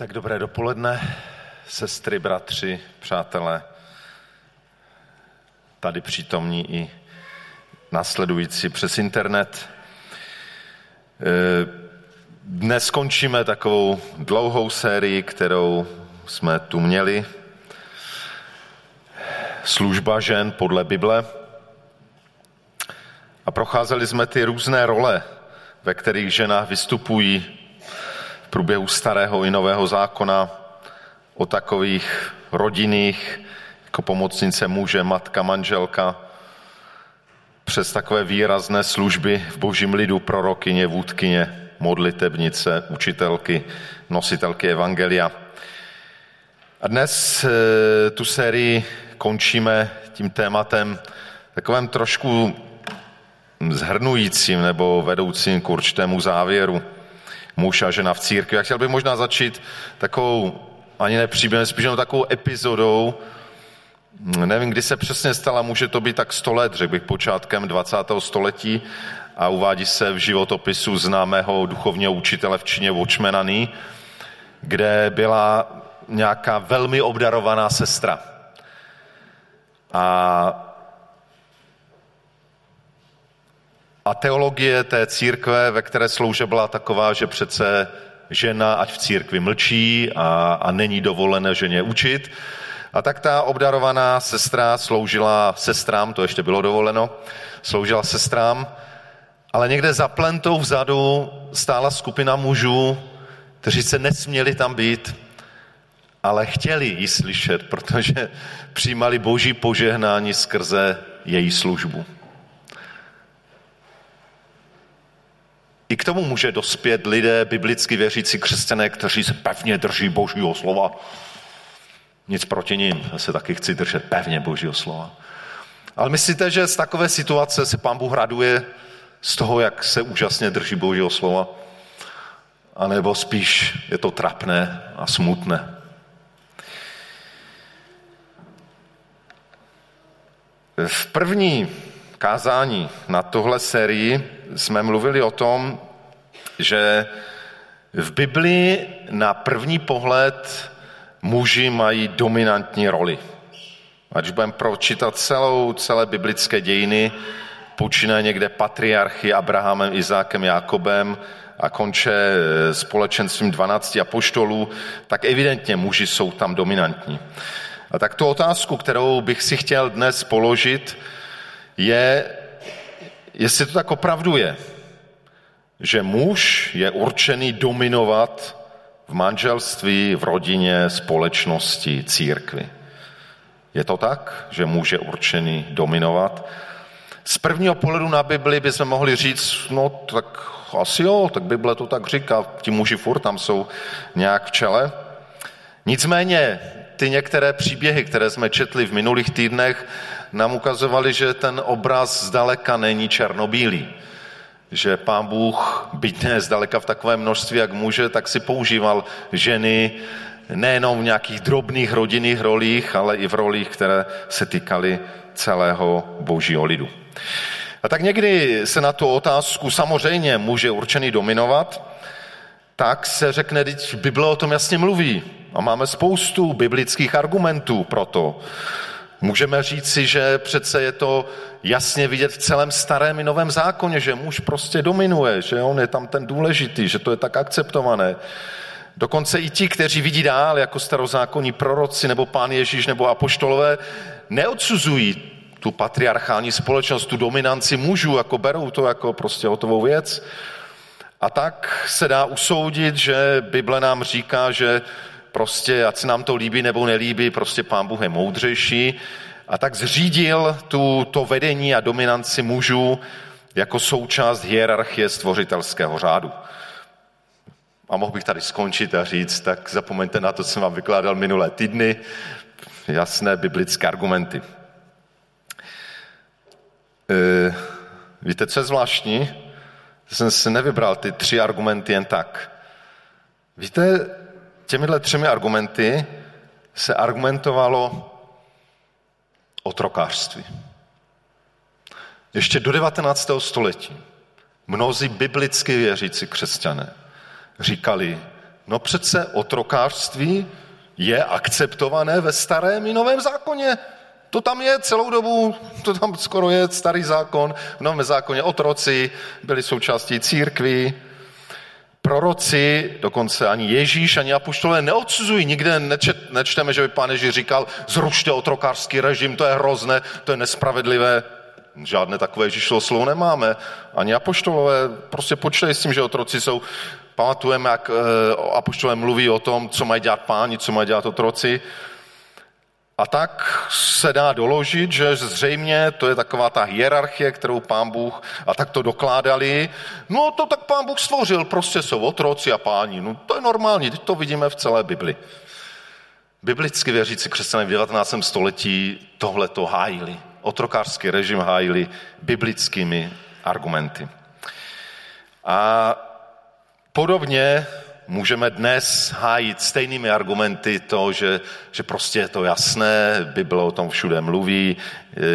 Tak dobré dopoledne, sestry, bratři, přátelé, tady přítomní i nasledující přes internet. Eh, dnes skončíme takovou dlouhou sérii, kterou jsme tu měli. Služba žen podle Bible. A procházeli jsme ty různé role, ve kterých žena vystupují průběhu starého i nového zákona o takových rodinných, jako pomocnice muže, matka, manželka, přes takové výrazné služby v božím lidu, prorokyně, vůdkyně, modlitebnice, učitelky, nositelky evangelia. A dnes eh, tu sérii končíme tím tématem takovém trošku zhrnujícím nebo vedoucím k určitému závěru muž a žena v církvi. Já chtěl bych možná začít takovou, ani ne příběhem, spíš jenom takovou epizodou, nevím, kdy se přesně stala, může to být tak 100 let, řekl bych počátkem 20. století a uvádí se v životopisu známého duchovního učitele v Číně Watchmana kde byla nějaká velmi obdarovaná sestra. A A teologie té církve, ve které slouže, byla taková, že přece žena ať v církvi mlčí a, a není dovolené ženě učit. A tak ta obdarovaná sestra sloužila sestrám, to ještě bylo dovoleno, sloužila sestrám, ale někde za plentou vzadu stála skupina mužů, kteří se nesměli tam být, ale chtěli ji slyšet, protože přijímali boží požehnání skrze její službu. I k tomu může dospět lidé, biblicky věřící křesťané, kteří se pevně drží božího slova. Nic proti ním, já se taky chci držet pevně božího slova. Ale myslíte, že z takové situace se pán Bůh raduje z toho, jak se úžasně drží božího slova? A nebo spíš je to trapné a smutné? V první kázání na tohle sérii jsme mluvili o tom, že v Biblii na první pohled muži mají dominantní roli. Ať budeme pročítat celou, celé biblické dějiny, počíná někde patriarchy Abrahamem, Izákem, Jakobem a konče společenstvím 12 apoštolů, tak evidentně muži jsou tam dominantní. A tak tu otázku, kterou bych si chtěl dnes položit, je, jestli to tak opravdu je, že muž je určený dominovat v manželství, v rodině, společnosti, církvi. Je to tak, že muž je určený dominovat? Z prvního pohledu na Bibli bychom mohli říct, no tak asi jo, tak Bible to tak říká, ti muži furt tam jsou nějak v čele. Nicméně ty některé příběhy, které jsme četli v minulých týdnech, nám ukazovaly, že ten obraz zdaleka není černobílý. Že pán Bůh, byť ne zdaleka v takovém množství, jak může, tak si používal ženy nejenom v nějakých drobných rodinných rolích, ale i v rolích, které se týkaly celého božího lidu. A tak někdy se na tu otázku samozřejmě může určený dominovat, tak se řekne, že Bible o tom jasně mluví. A máme spoustu biblických argumentů pro to. Můžeme říci, že přece je to jasně vidět v celém starém i novém zákoně, že muž prostě dominuje, že on je tam ten důležitý, že to je tak akceptované. Dokonce i ti, kteří vidí dál, jako starozákonní proroci nebo pán Ježíš nebo apoštolové, neodsuzují tu patriarchální společnost, tu dominanci mužů, jako berou to jako prostě hotovou věc. A tak se dá usoudit, že Bible nám říká, že prostě, ať se nám to líbí nebo nelíbí, prostě pán Bůh je moudřejší a tak zřídil tu, to vedení a dominanci mužů jako součást hierarchie stvořitelského řádu. A mohl bych tady skončit a říct, tak zapomeňte na to, co jsem vám vykládal minulé týdny, jasné biblické argumenty. E, víte, co je zvláštní? Jsem si nevybral ty tři argumenty jen tak. Víte, těmihle třemi argumenty se argumentovalo otrokářství. Ještě do 19. století mnozí biblicky věřící křesťané říkali, No přece otrokářství je akceptované ve starém i novém zákoně. To tam je celou dobu, to tam skoro je starý zákon, v novém zákoně otroci byli součástí církví, proroci, dokonce ani Ježíš, ani apoštolé neodsuzují. Nikde nečet, nečteme, že by pán Ježíš říkal, zrušte otrokářský režim, to je hrozné, to je nespravedlivé. Žádné takové Ježíšovo slovo nemáme. Ani apoštolové prostě počítají s tím, že otroci jsou pamatujeme, jak eh, apoštolé mluví o tom, co mají dělat páni, co mají dělat otroci. A tak se dá doložit, že zřejmě to je taková ta hierarchie, kterou pán Bůh, a tak to dokládali, no to tak pán Bůh stvořil, prostě jsou otroci a páni, no to je normální, teď to vidíme v celé Bibli. Biblicky věřící křesťané v 19. století tohle to hájili. Otrokářský režim hájili biblickými argumenty. A podobně můžeme dnes hájit stejnými argumenty to, že, že prostě je to jasné, Bible o tom všude mluví,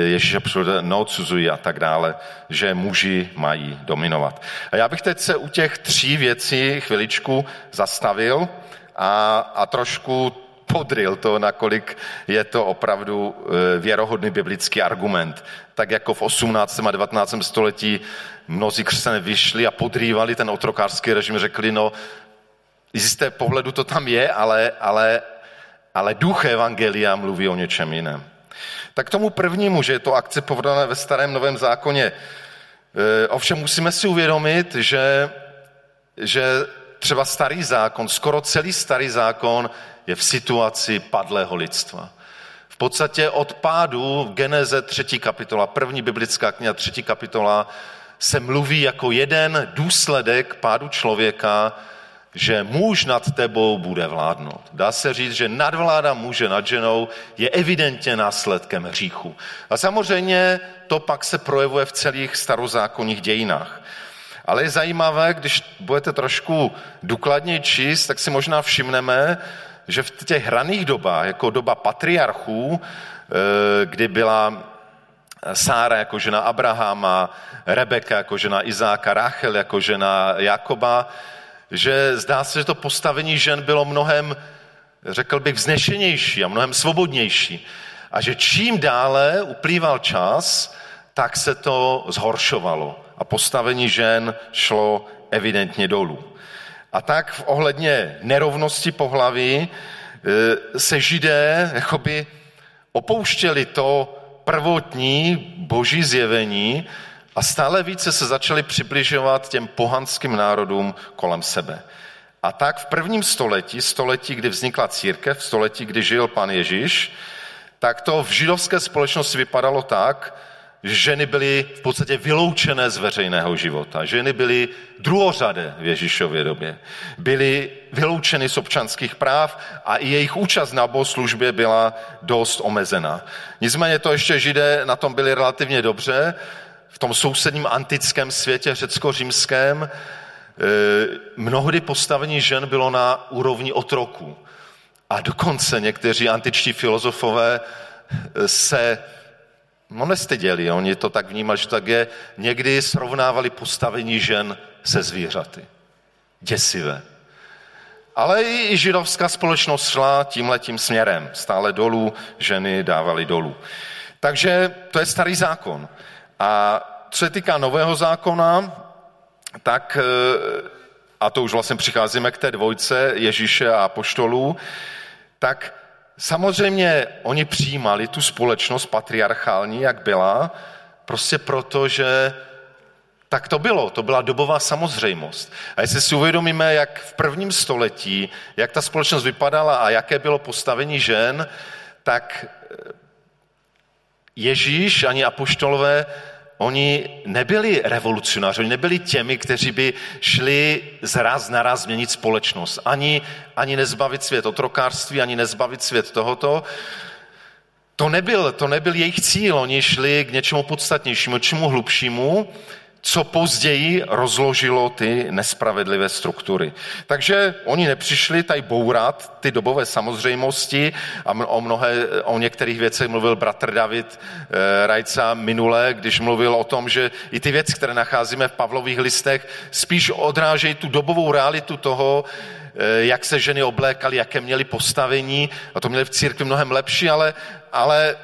Ježíše všude neodsuzují a tak dále, že muži mají dominovat. A já bych teď se u těch tří věcí chviličku zastavil a, a trošku podryl to, nakolik je to opravdu e, věrohodný biblický argument. Tak jako v 18. a 19. století mnozí křesťané vyšli a podrývali ten otrokářský režim, řekli, no z jisté pohledu to tam je, ale, ale, ale duch Evangelia mluví o něčem jiném. Tak tomu prvnímu, že je to akceptované ve starém novém zákoně. E, ovšem musíme si uvědomit, že, že třeba starý zákon, skoro celý starý zákon je v situaci padlého lidstva. V podstatě od pádu v Geneze třetí kapitola, první biblická kniha třetí kapitola, se mluví jako jeden důsledek pádu člověka, že muž nad tebou bude vládnout. Dá se říct, že nadvláda muže nad ženou je evidentně následkem hříchu. A samozřejmě to pak se projevuje v celých starozákonních dějinách. Ale je zajímavé, když budete trošku důkladně číst, tak si možná všimneme, že v těch hraných dobách, jako doba patriarchů, eh, kdy byla Sára jako žena Abrahama, Rebeka jako žena Izáka, Rachel jako žena Jakoba, že zdá se, že to postavení žen bylo mnohem, řekl bych, vznešenější a mnohem svobodnější. A že čím dále uplýval čas, tak se to zhoršovalo a postavení žen šlo evidentně dolů. A tak v ohledně nerovnosti pohlaví e, se židé jakoby opouštěli to prvotní boží zjevení a stále více se začali přibližovat těm pohanským národům kolem sebe. A tak v prvním století, století, kdy vznikla církev, století, kdy žil pan Ježíš, tak to v židovské společnosti vypadalo tak, že ženy byly v podstatě vyloučené z veřejného života. Ženy byly druhořadé v Ježíšově době. Byly vyloučeny z občanských práv a i jejich účast na bohoslužbě byla dost omezená. Nicméně to ještě židé na tom byli relativně dobře, v tom sousedním antickém světě řecko-římském e, mnohdy postavení žen bylo na úrovni otroků. A dokonce někteří antičtí filozofové e, se no nestyděli, oni to tak vnímali, že tak je, někdy srovnávali postavení žen se zvířaty. Děsivé. Ale i židovská společnost šla tímhletím směrem. Stále dolů, ženy dávali dolů. Takže to je starý zákon. A co se týká nového zákona, tak, eh, a to už vlastně přicházíme k té dvojce Ježíše a poštolů, tak samozřejmě oni přijímali tu společnost patriarchální, jak byla, prostě proto, že tak to bylo, to byla dobová samozřejmost. A jestli si uvědomíme, jak v prvním století, jak ta společnost vypadala a jaké bylo postavení žen, tak Ježíš ani apoštolové, oni nebyli revolucionáři, oni nebyli těmi, kteří by šli z raz na raz změnit společnost. Ani, ani nezbavit svět otrokářství, ani nezbavit svět tohoto. To nebyl, to nebyl jejich cíl, oni šli k něčemu podstatnějšímu, čemu hlubšímu co později rozložilo ty nespravedlivé struktury. Takže oni nepřišli tady bourat ty dobové samozřejmosti a o, mnohé, o některých věcech mluvil bratr David e, Rajca minule, když mluvil o tom, že i ty věci, které nacházíme v Pavlových listech, spíš odrážejí tu dobovou realitu toho, jak se ženy oblékaly, jaké měly postavení, a to měly v církvi mnohem lepší, ale, ale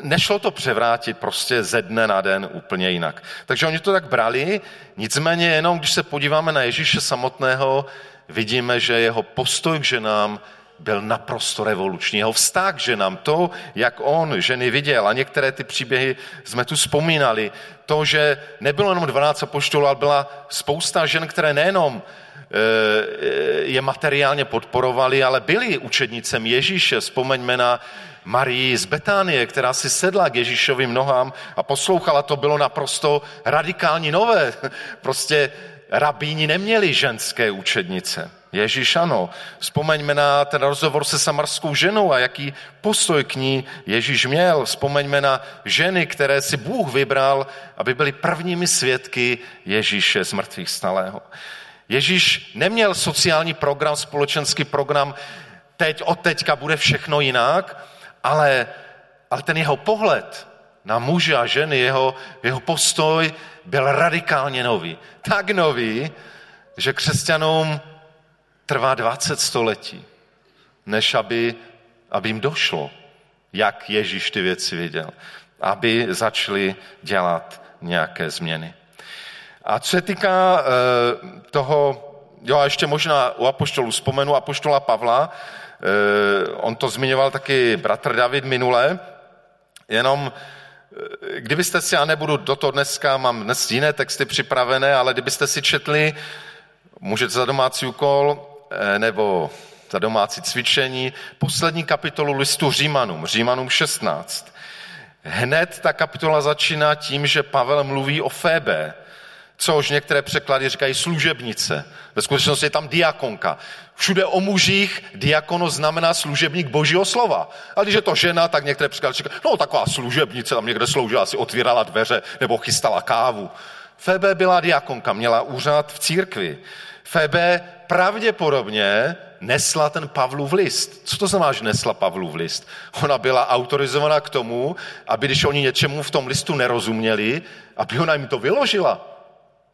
nešlo to převrátit prostě ze dne na den úplně jinak. Takže oni to tak brali, nicméně jenom když se podíváme na Ježíše samotného, vidíme, že jeho postoj k ženám byl naprosto revoluční. Jeho vztah k ženám, to, jak on ženy viděl, a některé ty příběhy jsme tu vzpomínali, to, že nebylo jenom 12 apoštolů, ale byla spousta žen, které nejenom eh, je materiálně podporovali, ale byli učednicem Ježíše. Vzpomeňme na Marii z Betánie, která si sedla k Ježíšovým nohám a poslouchala, to bylo naprosto radikální nové. Prostě rabíni neměli ženské učednice. Ježíš ano. Vzpomeňme na ten rozhovor se samarskou ženou a jaký postoj k ní Ježíš měl. Vzpomeňme na ženy, které si Bůh vybral, aby byly prvními svědky Ježíše z mrtvých stalého. Ježíš neměl sociální program, společenský program, teď od teďka bude všechno jinak, ale, ale ten jeho pohled na muže a ženy, jeho, jeho postoj byl radikálně nový. Tak nový, že křesťanům trvá 20 století, než aby, aby jim došlo, jak Ježíš ty věci viděl, aby začali dělat nějaké změny. A co se týká e, toho, jo a ještě možná u apoštolů vzpomenu apoštola Pavla, on to zmiňoval taky bratr David minule, jenom e, kdybyste si, já nebudu do toho dneska, mám dnes jiné texty připravené, ale kdybyste si četli, můžete za domácí úkol, Eh, nebo za domácí cvičení, poslední kapitolu listu Římanům, Římanům 16. Hned ta kapitola začíná tím, že Pavel mluví o Febe, což některé překlady říkají služebnice. Ve skutečnosti je tam diakonka. Všude o mužích diakono znamená služebník božího slova. A když je to žena, tak některé překlady říkají, no taková služebnice tam někde sloužila, si otvírala dveře nebo chystala kávu. Febe byla diakonka, měla úřad v církvi. Febe pravděpodobně nesla ten Pavlův list. Co to znamená, že nesla Pavlův list? Ona byla autorizovaná k tomu, aby když oni něčemu v tom listu nerozuměli, aby ona jim to vyložila.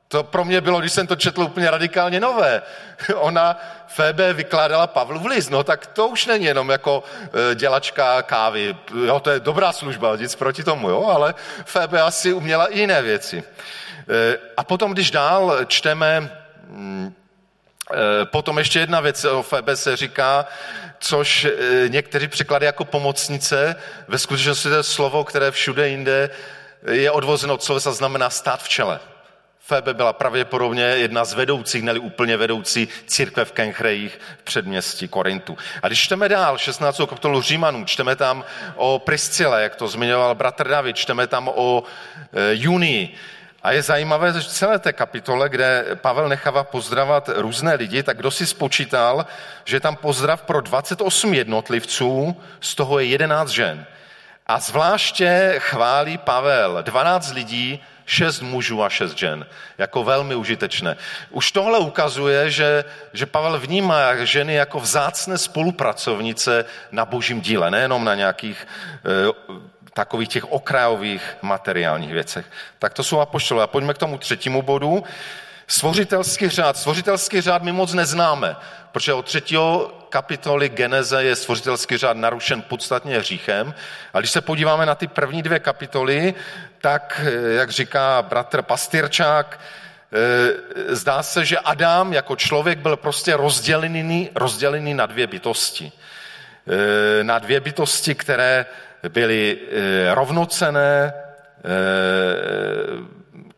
To pro mě bylo, když jsem to četl, úplně radikálně nové. Ona Febe vykládala Pavlův list, no tak to už není jenom jako e, dělačka kávy. Jo, to je dobrá služba, nic proti tomu, jo, ale Febe asi uměla i jiné věci. E, a potom, když dál čteme mm, Eh, potom ještě jedna věc o Febe se říká, což někteří překlady jako pomocnice, ve skutečnosti to je slovo, které všude jinde je odvozeno od slova, znamená stát v čele. Febe byla pravděpodobně jedna z vedoucích, neli úplně vedoucí církve v Kenchrejích v předměstí Korintu. A když čteme dál, 16. kapitolu Římanů, čteme tam o Priscile, jak to zmiňoval bratr David, čteme tam o e, Junii, a je zajímavé, že v celé té kapitole, kde Pavel nechává pozdravat různé lidi, tak kdo si spočítal, že je tam pozdrav pro 28 jednotlivců, z toho je 11 žen. A zvláště chválí Pavel 12 lidí, šest mužů a šest žen. Jako velmi užitečné. Už tohle ukazuje, že, že Pavel vnímá ženy jako vzácné spolupracovnice na božím díle, nejenom na nějakých eh, takových těch okrajových materiálních věcech. Tak to jsou apoštolové. A pojďme k tomu třetímu bodu. Stvořitelský řád. Stvořitelský řád my moc neznáme, protože od třetího kapitoly Geneze je stvořitelský řád narušen podstatně hříchem. A když se podíváme na ty první dvě kapitoly, tak, jak říká bratr Pastyrčák, eh, zdá se, že Adam jako člověk byl prostě rozdělený, rozdělený na dvě bytosti. Eh, na dvě bytosti, které byly eh, rovnocené, eh,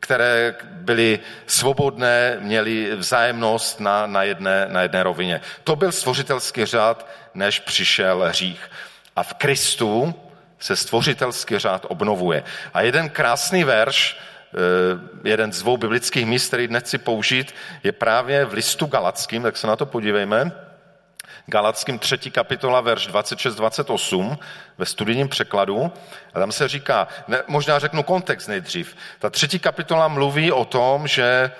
které byly svobodné, měly vzájemnost na, na, jedné, na jedné rovině. To byl stvořitelský řád, než přišel hřích. A v Kristu se stvořitelský řád obnovuje. A jeden krásný verš, eh, jeden z dvou biblických míst, který dnes chci použít, je právě v listu Galackým, tak se na to podívejme. Galackým 3. kapitola, verš 26-28 ve studijním překladu. A tam se říká, ne, možná řeknu kontext nejdřív. Ta třetí kapitola mluví o tom, že e,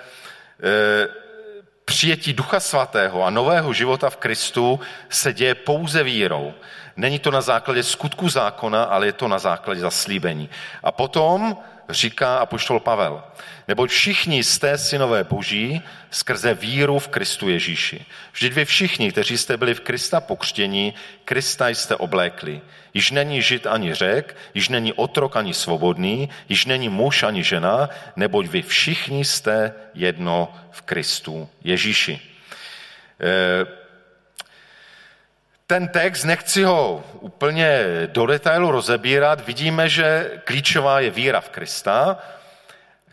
přijetí Ducha Svatého a nového života v Kristu se děje pouze vírou. Není to na základě skutku zákona, ale je to na základě zaslíbení. A potom říká apoštol Pavel. Neboť všichni jste synové boží skrze víru v Kristu Ježíši. Vždyť vy všichni, kteří jste byli v Krista pokřtění, Krista jste oblékli. Již není žid ani řek, již není otrok ani svobodný, již není muž ani žena, neboť vy všichni jste jedno v Kristu Ježíši. E, ten text, nechci ho úplně do detailu rozebírat, vidíme, že klíčová je víra v Krista,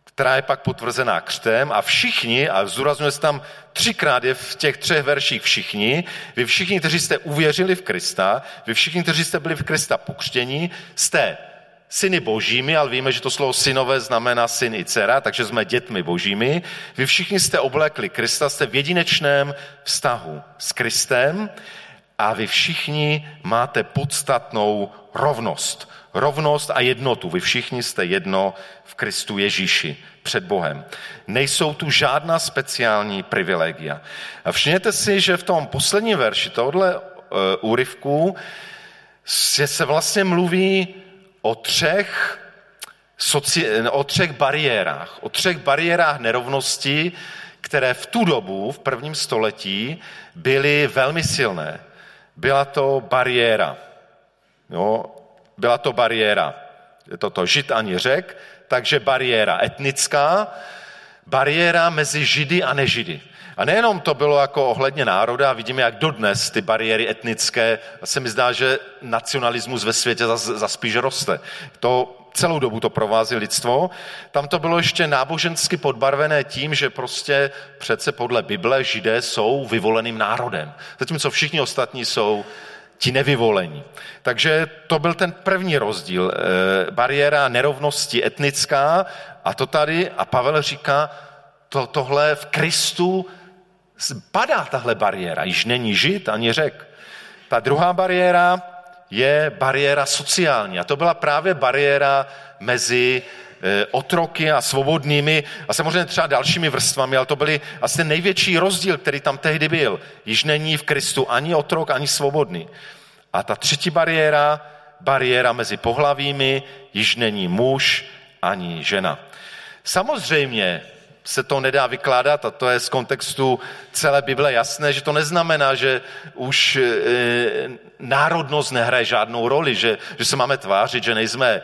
která je pak potvrzená křtem a všichni, a zdůrazňuje se tam třikrát je v těch třech verších všichni, vy všichni, kteří jste uvěřili v Krista, vy všichni, kteří jste byli v Krista pokřtění, jste syny božími, ale víme, že to slovo synové znamená syn i dcera, takže jsme dětmi božími. Vy všichni jste oblekli Krista, jste v jedinečném vztahu s Kristem a vy všichni máte podstatnou rovnost. Rovnost a jednotu. Vy všichni jste jedno v Kristu Ježíši před Bohem. Nejsou tu žádná speciální privilegia. A všimněte si, že v tom posledním verši tohle uh, úryvku se, se vlastně mluví o třech, soci, o třech bariérách. O třech bariérách nerovnosti, které v tu dobu, v prvním století, byly velmi silné byla to bariéra. Jo, byla to bariéra. Je to to žid ani řek, takže bariéra etnická, bariéra mezi židy a nežidy. A nejenom to bylo jako ohledně národa, vidíme, jak dodnes ty bariéry etnické, se mi zdá, že nacionalismus ve světě zas, zas spíš roste. To celou dobu to provází lidstvo. Tam to bylo ještě nábožensky podbarvené tím, že prostě přece podle Bible židé jsou vyvoleným národem. Zatímco všichni ostatní jsou ti nevyvolení. Takže to byl ten první rozdíl. Eh, bariéra nerovnosti etnická a to tady, a Pavel říká, to, tohle v Kristu padá tahle bariéra. Již není žid ani řek. Ta druhá bariéra je bariéra sociální. A to byla právě bariéra mezi e, otroky a svobodnými a samozřejmě třeba dalšími vrstvami, ale to byly asi největší rozdíl, který tam tehdy byl. Již není v Kristu ani otrok, ani svobodný. A ta třetí bariéra, bariéra mezi pohlavími, již není muž ani žena. Samozřejmě se to nedá vykládat a to je z kontextu celé Bible jasné, že to neznamená, že už e, národnost nehraje žádnou roli, že, že se máme tvářit, že nejsme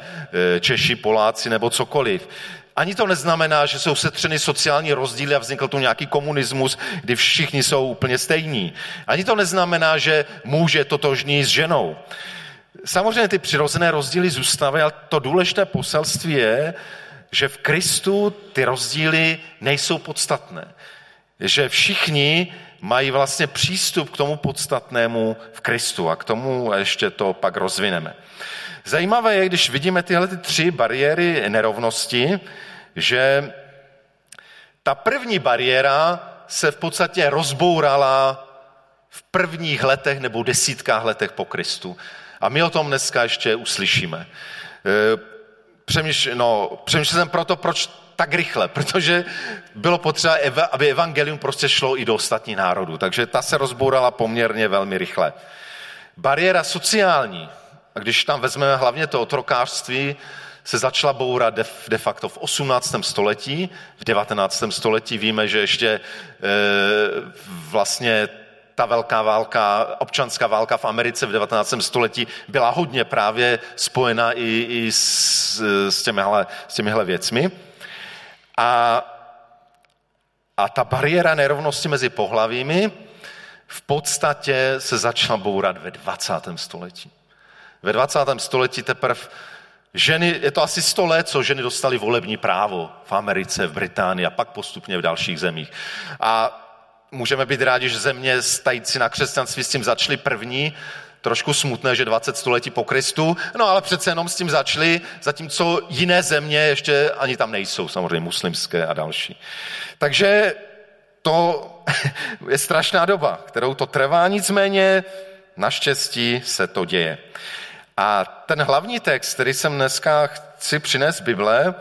e, Češi, Poláci nebo cokoliv. Ani to neznamená, že jsou setřeny sociální rozdíly a vznikl tu nějaký komunismus, kdy všichni jsou úplně stejní. Ani to neznamená, že muž je totožný s ženou. Samozřejmě ty přirozené rozdíly zůstávají, ale to důležité poselství je, že v Kristu ty rozdíly nejsou podstatné. Že všichni mají vlastně přístup k tomu podstatnému v Kristu a k tomu ještě to pak rozvineme. Zajímavé je, když vidíme tyhle ty tři bariéry nerovnosti, že ta první bariéra se v podstatě rozbourala v prvních letech nebo desítkách letech po Kristu. A my o tom dneska ještě uslyšíme přemýšlel, no, přemýšlel jsem proto, proč tak rychle, protože bylo potřeba, aby evangelium prostě šlo i do ostatních národů. Takže ta se rozbourala poměrně velmi rychle. Bariéra sociální, a když tam vezmeme hlavně to otrokářství, se začala bourat de, de facto v 18. století, v 19. století víme, že ještě e, vlastně ta velká válka, občanská válka v Americe v 19. století byla hodně právě spojena i, i s, s, těmihle, s těmihle věcmi. A, a ta bariéra nerovnosti mezi pohlavími v podstatě se začala bourat ve 20. století. Ve 20. století teprve ženy, je to asi 100 let, co ženy dostaly volební právo v Americe, v Británii a pak postupně v dalších zemích. A můžeme být rádi, že země stající na křesťanství s tím začaly první, trošku smutné, že 20 století po Kristu, no ale přece jenom s tím začali, zatímco jiné země ještě ani tam nejsou, samozřejmě muslimské a další. Takže to je strašná doba, kterou to trvá, nicméně naštěstí se to děje. A ten hlavní text, který jsem dneska chci přinést Bible,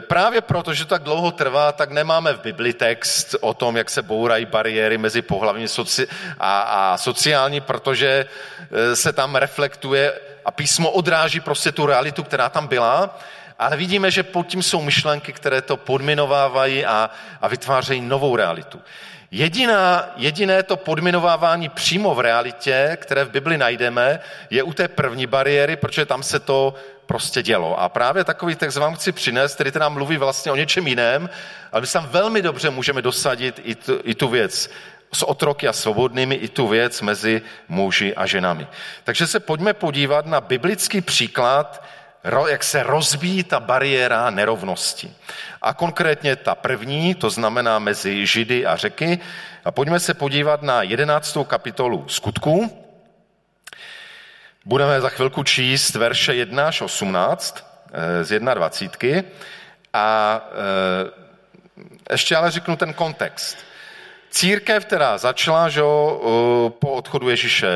právě proto, že tak dlouho trvá, tak nemáme v Bibli text o tom, jak se bourají bariéry mezi pohlavní soci- a, a sociální, protože e, se tam reflektuje a písmo odráží prostě tu realitu, která tam byla, ale vidíme, že pod tím jsou myšlenky, které to podminovávají a, a vytvářejí novou realitu. Jediná, jediné to podminovávání přímo v realitě, které v Bibli najdeme, je u té první bariéry, protože tam se to prostě dělo. A právě takový text vám chci přinést, který teda mluví vlastně o něčem jiném, ale my tam velmi dobře můžeme dosadit i tu, i tu věc s otroky a svobodnými, i tu věc mezi muži a ženami. Takže se pojďme podívat na biblický příklad, jak se rozbíjí ta bariéra nerovnosti. A konkrétně ta první, to znamená mezi Židy a řeky. A pojďme se podívat na jedenáctou kapitolu skutků. Budeme za chvilku číst verše 1 až 18 eh, z 21. A eh, ještě ale řeknu ten kontext. Církev, která začala že, po odchodu Ježíše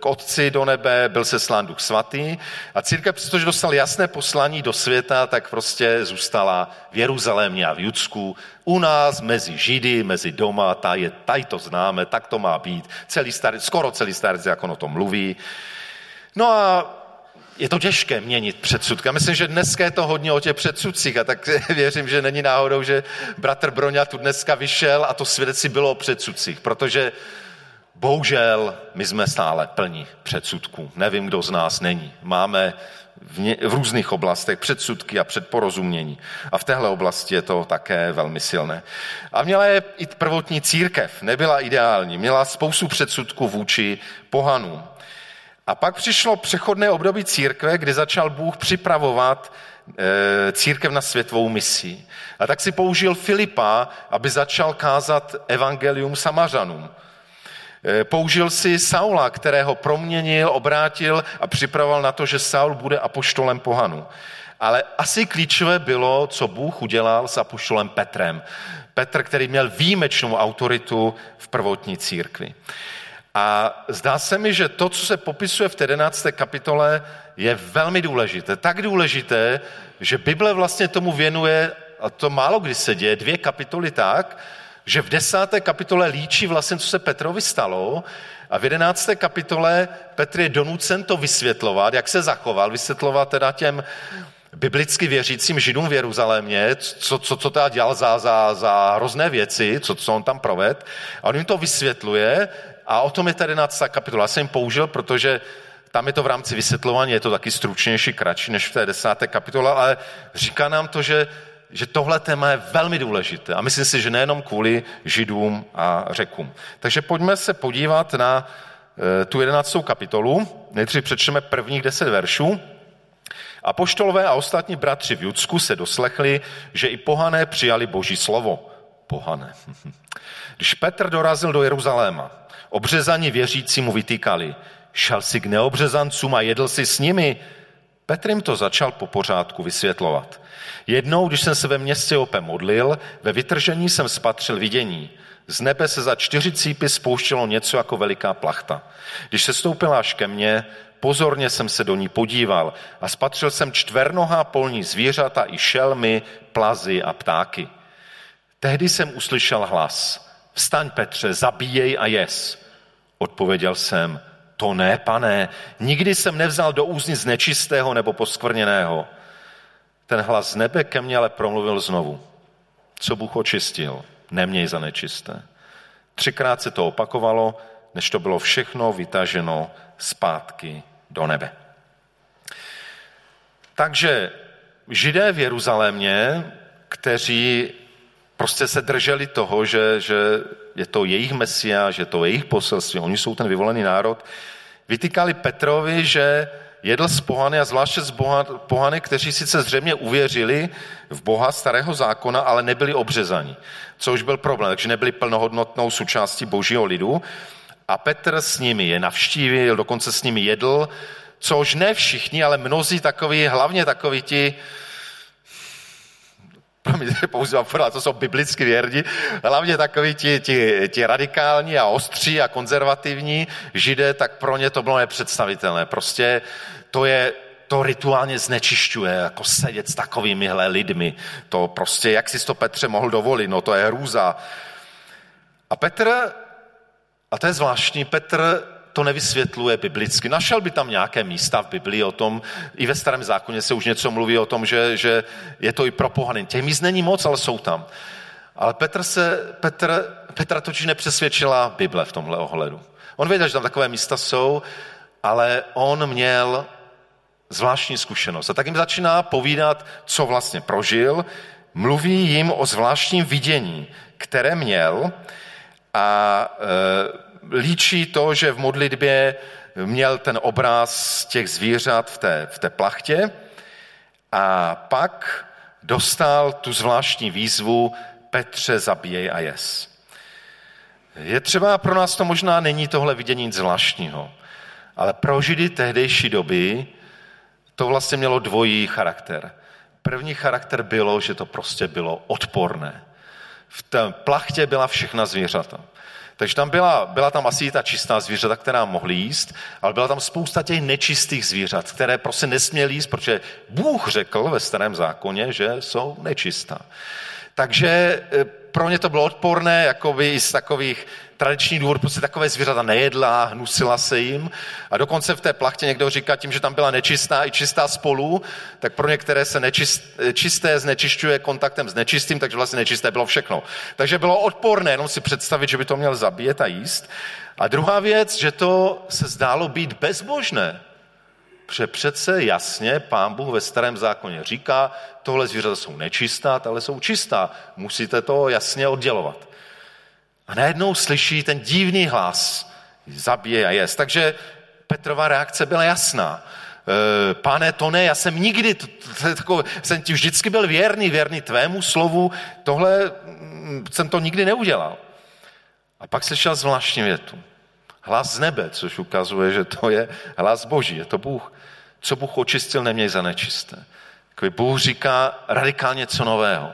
k otci do nebe, byl se slán duch svatý a církev, přestože dostal jasné poslání do světa, tak prostě zůstala v Jeruzalémě a v Judsku. U nás, mezi Židy, mezi doma, tady, tady to známe, tak to má být. Celý starý, skoro celý starý zákon o tom mluví. No a je to těžké měnit předsudky. Já myslím, že dneska je to hodně o těch předsudcích a tak věřím, že není náhodou, že bratr Broňa tu dneska vyšel a to svědectví bylo o předsudcích, protože bohužel my jsme stále plní předsudků. Nevím, kdo z nás není. Máme v, ně, v různých oblastech předsudky a předporozumění. A v téhle oblasti je to také velmi silné. A měla je i prvotní církev, nebyla ideální, měla spoustu předsudků vůči pohanům. A pak přišlo přechodné období církve, kdy začal Bůh připravovat eh, církev na světovou misi. A tak si použil Filipa, aby začal kázat evangelium Samařanům. Eh, použil si Saula, kterého proměnil, obrátil a připravoval na to, že Saul bude apoštolem pohanu. Ale asi klíčové bylo, co Bůh udělal s apoštolem Petrem. Petr, který měl výjimečnou autoritu v prvotní církvi. A zdá se mi, že to, co se popisuje v 11. kapitole, je velmi důležité. Tak důležité, že Bible vlastně tomu věnuje, a to málo kdy se děje, dvě kapitoly tak, že v desáté kapitole líčí vlastně, co se Petrovi stalo a v jedenácté kapitole Petr je donucen to vysvětlovat, jak se zachoval, vysvětlovat teda těm biblicky věřícím židům v Jeruzalémě, co, co, co teda dělal za, za, za hrozné věci, co, co on tam proved. A on jim to vysvětluje a o tom je tady 11. kapitola. Já jsem použil, protože tam je to v rámci vysvětlování, je to taky stručnější, kratší než v té desáté kapitole, ale říká nám to, že, že tohle téma je velmi důležité. A myslím si, že nejenom kvůli židům a řekům. Takže pojďme se podívat na e, tu jedenáctou kapitolu. Nejdřív přečteme prvních deset veršů. A poštolové a ostatní bratři v Judsku se doslechli, že i pohané přijali boží slovo. Pohané. Když Petr dorazil do Jeruzaléma, Obřezaní věřící mu vytýkali, šel si k neobřezancům a jedl si s nimi. Petr jim to začal po pořádku vysvětlovat. Jednou, když jsem se ve městě Ope modlil, ve vytržení jsem spatřil vidění. Z nebe se za čtyři cípy spouštělo něco jako veliká plachta. Když se stoupila až ke mně, pozorně jsem se do ní podíval a spatřil jsem čtvernohá polní zvířata i šelmy, plazy a ptáky. Tehdy jsem uslyšel hlas. Vstaň, Petře, zabíjej a jes. Odpověděl jsem, to ne, pane, nikdy jsem nevzal do úzní z nečistého nebo poskvrněného. Ten hlas z nebe ke mně ale promluvil znovu. Co Bůh očistil, neměj za nečisté. Třikrát se to opakovalo, než to bylo všechno vytaženo zpátky do nebe. Takže židé v Jeruzalémě, kteří prostě se drželi toho, že, že je to jejich mesia, že to je jejich poselství, oni jsou ten vyvolený národ, vytýkali Petrovi, že jedl z pohany a zvláště z pohany, kteří sice zřejmě uvěřili v Boha starého zákona, ale nebyli obřezaní, což byl problém, takže nebyli plnohodnotnou součástí božího lidu. A Petr s nimi je navštívil, dokonce s nimi jedl, což ne všichni, ale mnozí takoví, hlavně takoví ti, promiňte, používám pořád, to jsou biblicky věrní, hlavně takový ti, ti, ti radikální a ostří a konzervativní židé, tak pro ně to bylo nepředstavitelné. Prostě to je, to rituálně znečišťuje, jako sedět s takovýmihle lidmi. To prostě, jak si to Petře mohl dovolit, no to je hrůza. A Petr, a to je zvláštní, Petr to nevysvětluje biblicky. Našel by tam nějaké místa v Biblii o tom, i ve starém zákoně se už něco mluví o tom, že, že je to i pro pohany. Těch míst není moc, ale jsou tam. Ale Petr se, Petr, Petra totiž nepřesvědčila Bible v tomhle ohledu. On věděl, že tam takové místa jsou, ale on měl zvláštní zkušenost. A tak jim začíná povídat, co vlastně prožil. Mluví jim o zvláštním vidění, které měl a e, líčí to, že v modlitbě měl ten obraz těch zvířat v té, v té plachtě a pak dostal tu zvláštní výzvu Petře zabíjej a jes. Je třeba, pro nás to možná není tohle vidění nic zvláštního, ale pro Židy tehdejší doby to vlastně mělo dvojí charakter. První charakter bylo, že to prostě bylo odporné. V té plachtě byla všechna zvířata. Takže tam byla, byla tam asi ta čistá zvířata, která mohly jíst, ale byla tam spousta těch nečistých zvířat, které prostě nesměly jíst, protože Bůh řekl ve starém zákoně, že jsou nečistá. Takže e, pro ně to bylo odporné, jakoby i z takových tradičních důvodů, prostě takové zvířata nejedla, hnusila se jim. A dokonce v té plachtě někdo říká tím, že tam byla nečistá i čistá spolu, tak pro některé se nečist, čisté znečišťuje kontaktem s nečistým, takže vlastně nečisté bylo všechno. Takže bylo odporné jenom si představit, že by to měl zabíjet a jíst. A druhá věc, že to se zdálo být bezbožné. Protože přece jasně pán Bůh ve starém zákoně říká, tohle zvířata jsou nečistá, tohle jsou čistá. Musíte to jasně oddělovat. A najednou slyší ten divný hlas, zabije a jest. Takže Petrova reakce byla jasná. E, pane, to ne, já jsem nikdy, to, to, to, jsem ti vždycky byl věrný, věrný tvému slovu, tohle mm, jsem to nikdy neudělal. A pak slyšel zvláštní větu. Hlas z nebe, což ukazuje, že to je hlas Boží, je to Bůh. Co Bůh očistil, neměj za nečisté. Takový Bůh říká radikálně něco nového.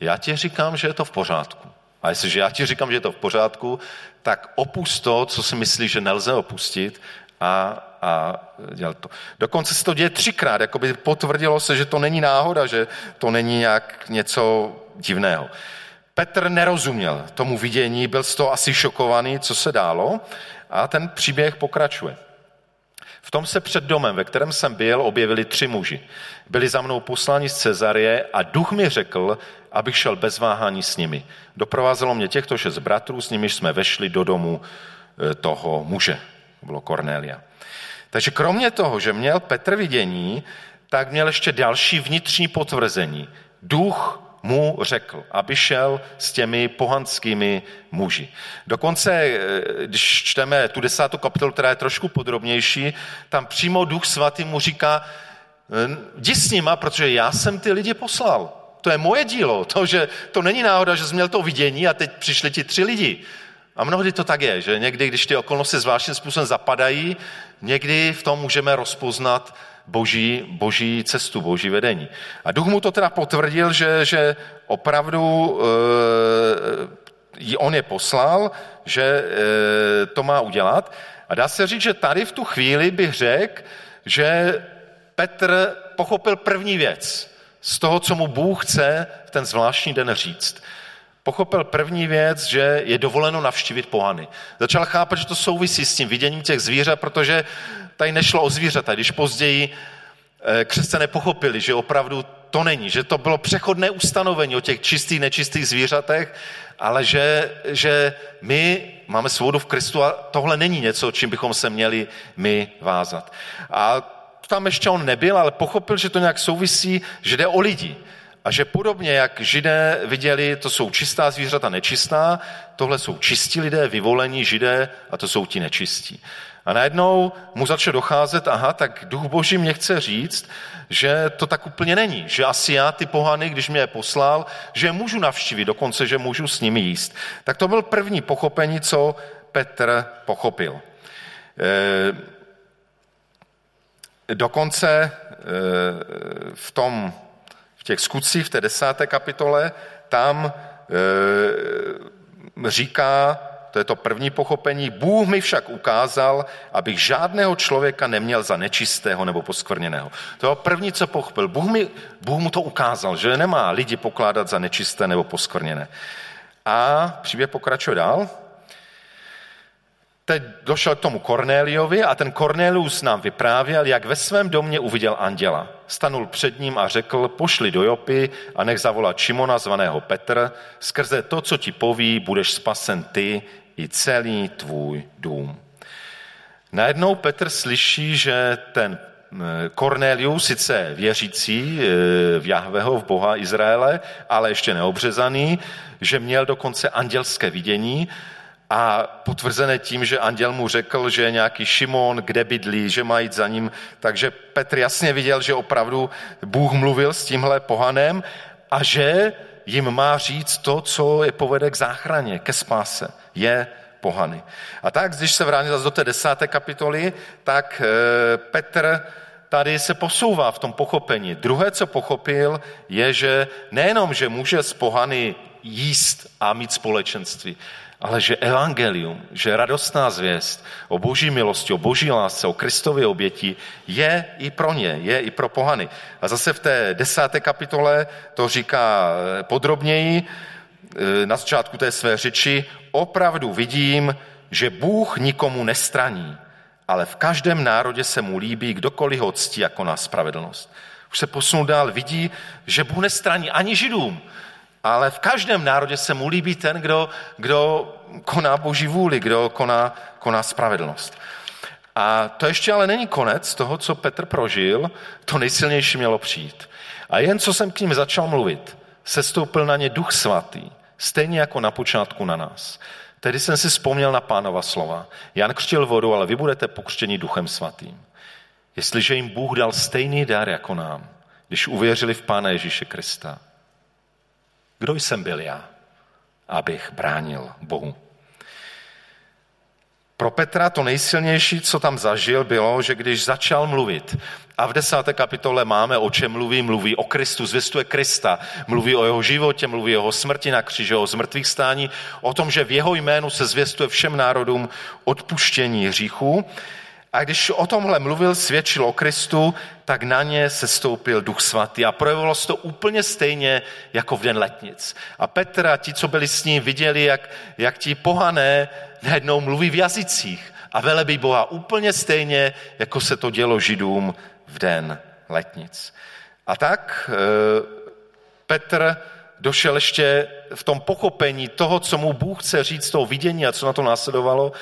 Já ti říkám, že je to v pořádku. A jestliže já ti říkám, že je to v pořádku, tak opust to, co si myslíš, že nelze opustit a, a dělat to. Dokonce se to děje třikrát, jako by potvrdilo se, že to není náhoda, že to není nějak něco divného. Petr nerozuměl tomu vidění, byl z toho asi šokovaný, co se dálo a ten příběh pokračuje. V tom se před domem, ve kterém jsem byl, objevili tři muži. Byli za mnou posláni z Cezarie a duch mi řekl, abych šel bez váhání s nimi. Doprovázelo mě těchto šest bratrů, s nimiž jsme vešli do domu e, toho muže. To bylo Cornelia. Takže kromě toho, že měl Petr vidění, tak měl ještě další vnitřní potvrzení. Duch mu řekl, aby šel s těmi pohanskými muži. Dokonce, eh, když čteme tu desátou kapitolu, která je trošku podrobnější, tam přímo Duch Svatý mu říká, jdi s nima, protože já jsem ty lidi poslal. To je moje dílo. To, že to není náhoda, že jsi měl to vidění a teď přišli ti tři lidi. A mnohdy to tak je, že někdy, když ty okolnosti zvláštním způsobem zapadají, někdy v tom můžeme rozpoznat boží, boží cestu, boží vedení. A duch mu to teda potvrdil, že, že opravdu e, on je poslal, že e, to má udělat. A dá se říct, že tady v tu chvíli bych řekl, že Petr pochopil první věc z toho, co mu Bůh chce v ten zvláštní den říct. Pochopil první věc, že je dovoleno navštívit pohany. Začal chápat, že to souvisí s tím viděním těch zvířat, protože tady nešlo o zvířata. Když později eh, křesťané pochopili, že opravdu to není, že to bylo přechodné ustanovení o těch čistých, nečistých zvířatech, ale že, že my máme svobodu v Kristu a tohle není něco, čím bychom se měli my vázat. A tam ještě on nebyl, ale pochopil, že to nějak souvisí, že jde o lidi. A že podobně, jak židé viděli, to jsou čistá zvířata, nečistá, tohle jsou čistí lidé, vyvolení židé a to jsou ti nečistí. A najednou mu začal docházet, aha, tak duch boží mě chce říct, že to tak úplně není, že asi já ty pohany, když mě je poslal, že je můžu navštívit, dokonce, že můžu s nimi jíst. Tak to byl první pochopení, co Petr pochopil. E, dokonce e, v tom, v těch skutcích, v té desáté kapitole, tam e, říká, to je to první pochopení. Bůh mi však ukázal, abych žádného člověka neměl za nečistého nebo poskvrněného. To je první, co pochopil. Bůh, mi, Bůh mu to ukázal, že nemá lidi pokládat za nečisté nebo poskvrněné. A příběh pokračuje dál. Teď došel k tomu Kornéliovi a ten Kornélius nám vyprávěl, jak ve svém domě uviděl anděla. Stanul před ním a řekl, pošli do Jopy a nech zavolat Šimona zvaného Petr, skrze to, co ti poví, budeš spasen ty i celý tvůj dům. Najednou Petr slyší, že ten Kornélius, sice věřící eh, v Jahveho, v Boha Izraele, ale ještě neobřezaný, že měl dokonce andělské vidění a potvrzené tím, že anděl mu řekl, že je nějaký Šimon, kde bydlí, že má jít za ním. Takže Petr jasně viděl, že opravdu Bůh mluvil s tímhle pohanem a že jim má říct to, co je povede k záchraně, ke spáse. Je pohany. A tak, když se vrátím zase do té desáté kapitoly, tak eh, Petr tady se posouvá v tom pochopení. Druhé, co pochopil, je, že nejenom, že může z pohany jíst a mít společenství, ale že evangelium, že radostná zvěst o boží milosti, o boží lásce, o Kristově oběti je i pro ně, je i pro pohany. A zase v té desáté kapitole to říká eh, podrobněji, eh, na začátku té své řeči, opravdu vidím, že Bůh nikomu nestraní, ale v každém národě se mu líbí, kdokoliv ho ctí jako na spravedlnost. Už se posunul dál, vidí, že Bůh nestraní ani židům, ale v každém národě se mu líbí ten, kdo, kdo koná boží vůli, kdo koná, koná spravedlnost. A to ještě ale není konec toho, co Petr prožil, to nejsilnější mělo přijít. A jen co jsem k ním začal mluvit, sestoupil na ně duch svatý, stejně jako na počátku na nás. Tedy jsem si vzpomněl na pánova slova. Jan křtil vodu, ale vy budete pokřtěni duchem svatým. Jestliže jim Bůh dal stejný dar jako nám, když uvěřili v Pána Ježíše Krista, kdo jsem byl já, abych bránil Bohu? Pro Petra to nejsilnější, co tam zažil, bylo, že když začal mluvit, a v desáté kapitole máme, o čem mluví, mluví o Kristu, zvěstuje Krista, mluví o jeho životě, mluví o jeho smrti na kříži, o zmrtvých stání, o tom, že v jeho jménu se zvěstuje všem národům odpuštění hříchů. A když o tomhle mluvil, svědčil o Kristu, tak na ně se stoupil duch svatý a projevilo se to úplně stejně jako v den letnic. A Petr a ti, co byli s ním, viděli, jak, jak ti pohané najednou mluví v jazycích a velebí Boha úplně stejně, jako se to dělo židům v den letnic. A tak eh, Petr došel ještě v tom pochopení toho, co mu Bůh chce říct, toho vidění a co na to následovalo,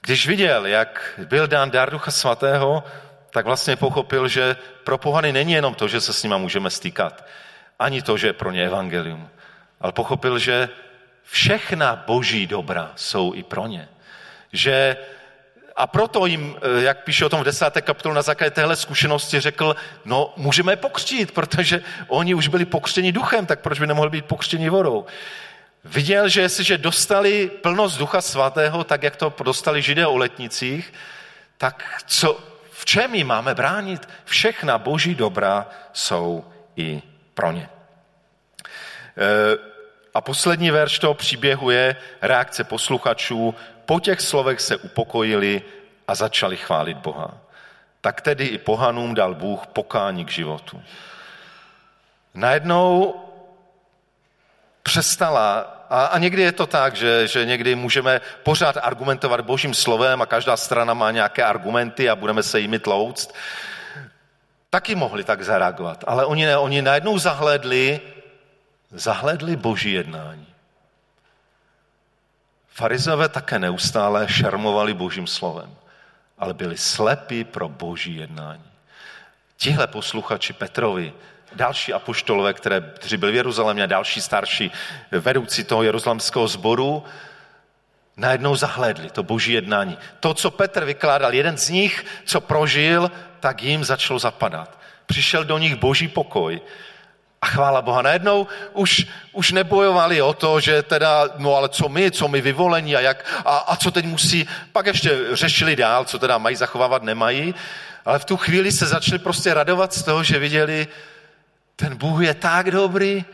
když viděl, jak byl dán dar Ducha Svatého, tak vlastně pochopil, že pro pohany není jenom to, že se s nima můžeme stýkat, ani to, že je pro ně evangelium, ale pochopil, že všechna boží dobra jsou i pro ně. Že a proto jim, eh, jak píše o tom v desáté kapitolu, na základě téhle zkušenosti řekl, no můžeme je pokřtít, protože oni už byli pokřtěni duchem, tak proč by nemohli být pokřtěni vodou? Viděl, že jestliže dostali plnost ducha svatého, tak jak to dostali židé o letnicích, tak co, v čem ji máme bránit? Všechna boží dobra jsou i pro ně. E, a poslední verš toho příběhu je reakce posluchačů. Po těch slovech se upokojili a začali chválit Boha. Tak tedy i pohanům dal Bůh pokání k životu. Najednou přestala, a, a někdy je to tak, že, že někdy můžeme pořád argumentovat božím slovem a každá strana má nějaké argumenty a budeme se jimi tlouct, taky mohli tak zareagovat. Ale oni, ne, oni najednou zahledli, zahledli boží jednání. Farizové také neustále šarmovali božím slovem, ale byli slepí pro boží jednání. Tihle posluchači Petrovi další apoštolové, které, kteří byli v Jeruzalémě, další starší vedoucí toho jeruzalemského sboru, najednou zahlédli to boží jednání. To, co Petr vykládal, jeden z nich, co prožil, tak jim začalo zapadat. Přišel do nich boží pokoj a chvála Boha. Najednou už, už nebojovali o to, že teda, no ale co my, co my vyvolení a, jak, a, a co teď musí, pak ještě řešili dál, co teda mají zachovávat, nemají, ale v tu chvíli se začali prostě radovat z toho, že viděli, ten Bůh je tak dobrý,